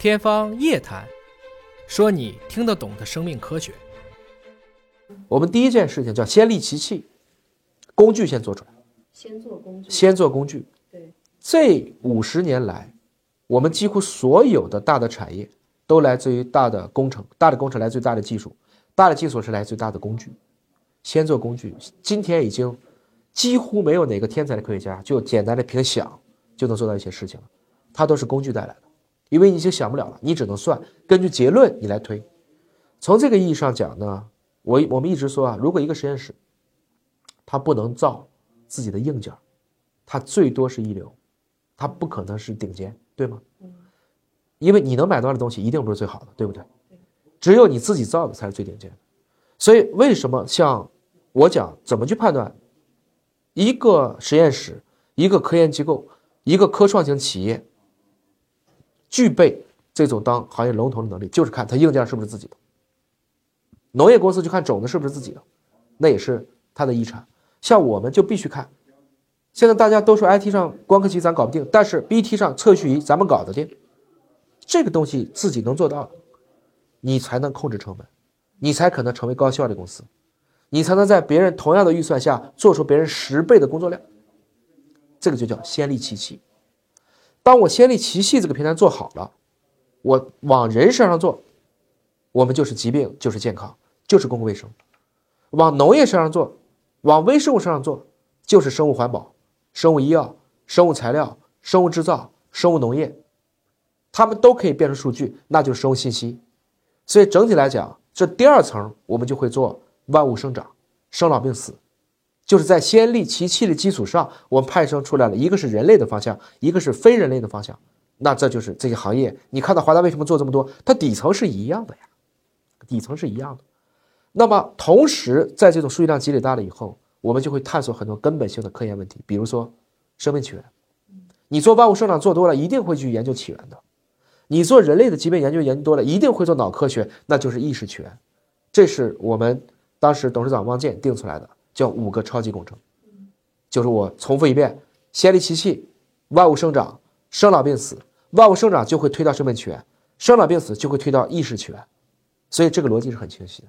天方夜谭，说你听得懂的生命科学。我们第一件事情叫先立其器，工具先做出来，先做工具，先做工具。对，这五十年来，我们几乎所有的大的产业都来自于大的工程，大的工程来自于大的技术，大的技术是来自于大的工具。先做工具，今天已经几乎没有哪个天才的科学家就简单的凭想就能做到一些事情了，它都是工具带来的，因为你已经想不了了，你只能算，根据结论你来推。从这个意义上讲呢，我我们一直说啊，如果一个实验室它不能造自己的硬件，它最多是一流，它不可能是顶尖，对吗？因为你能买到的东西一定不是最好的，对不对？只有你自己造的才是最顶尖的。所以为什么像我讲怎么去判断一个实验室、一个科研机构、一个科创型企业具备这种当行业龙头的能力，就是看它硬件是不是自己的。农业公司就看种子是不是自己的，那也是它的遗产。像我们就必须看，现在大家都说 IT 上光刻机咱搞不定，但是 BT 上测序仪咱们搞得定。这个东西自己能做到，你才能控制成本，你才可能成为高效的公司，你才能在别人同样的预算下做出别人十倍的工作量。这个就叫先立其器。当我先立其系这个平台做好了，我往人身上做，我们就是疾病，就是健康，就是公共卫生；往农业身上做，往微生物身上做，就是生物环保、生物医药、生物材料、生物制造、生物农业。它们都可以变成数据，那就是生物信息。所以整体来讲，这第二层我们就会做万物生长、生老病死，就是在先立其器的基础上，我们派生出来了一个是人类的方向，一个是非人类的方向。那这就是这些行业。你看到华大为什么做这么多？它底层是一样的呀，底层是一样的。那么同时，在这种数据量积累大了以后，我们就会探索很多根本性的科研问题，比如说生命起源。你做万物生长做多了，一定会去研究起源的。你做人类的疾病研究研究多了，一定会做脑科学，那就是意识起源。这是我们当时董事长汪建定出来的，叫五个超级工程。就是我重复一遍：先立其器，万物生长，生老病死，万物生长就会推到生命起源，生老病死就会推到意识起源。所以这个逻辑是很清晰的。